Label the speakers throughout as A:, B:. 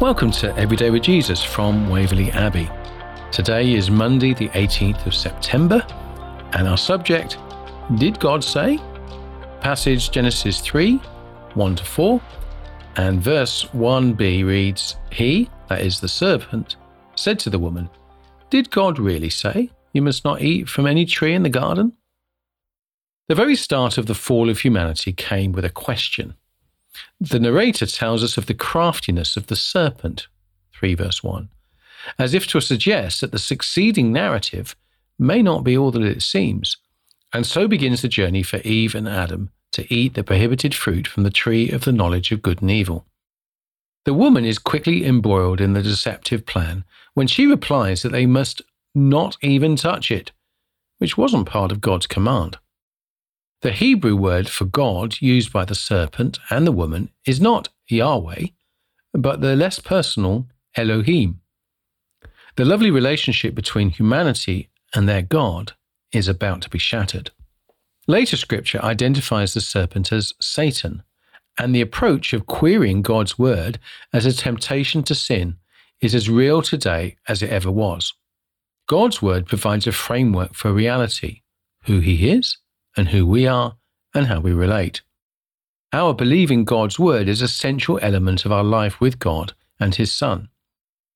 A: Welcome to Everyday with Jesus from Waverley Abbey. Today is Monday, the 18th of September, and our subject Did God say? Passage Genesis 3 1 to 4, and verse 1b reads He, that is the serpent, said to the woman, Did God really say, You must not eat from any tree in the garden? The very start of the fall of humanity came with a question the narrator tells us of the craftiness of the serpent, 3 verse 1, as if to suggest that the succeeding narrative may not be all that it seems. And so begins the journey for Eve and Adam to eat the prohibited fruit from the tree of the knowledge of good and evil. The woman is quickly embroiled in the deceptive plan when she replies that they must not even touch it, which wasn't part of God's command. The Hebrew word for God used by the serpent and the woman is not Yahweh, but the less personal Elohim. The lovely relationship between humanity and their God is about to be shattered. Later scripture identifies the serpent as Satan, and the approach of querying God's word as a temptation to sin is as real today as it ever was. God's word provides a framework for reality, who he is, and who we are and how we relate. Our believing God's word is a central element of our life with God and his Son.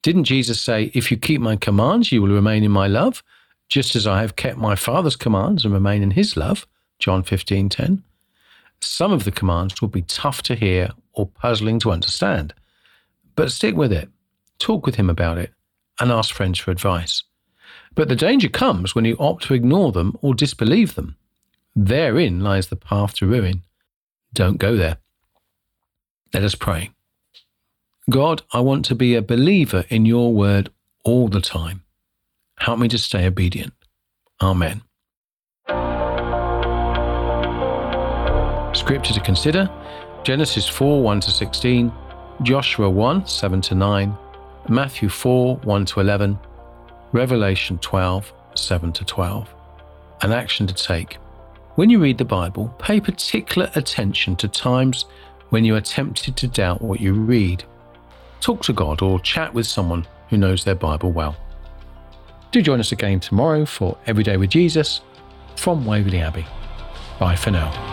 A: Didn't Jesus say, If you keep my commands, you will remain in my love, just as I have kept my Father's commands and remain in his love? John 15:10. Some of the commands will be tough to hear or puzzling to understand, but stick with it. Talk with him about it and ask friends for advice. But the danger comes when you opt to ignore them or disbelieve them. Therein lies the path to ruin. Don't go there. Let us pray. God, I want to be a believer in your word all the time. Help me to stay obedient. Amen. Scripture to consider Genesis 4 1 to 16, Joshua 1 7 to 9, Matthew 4 1 to 11, Revelation 12 7 to 12. An action to take. When you read the Bible, pay particular attention to times when you are tempted to doubt what you read. Talk to God or chat with someone who knows their Bible well. Do join us again tomorrow for Everyday with Jesus from Waverley Abbey. Bye for now.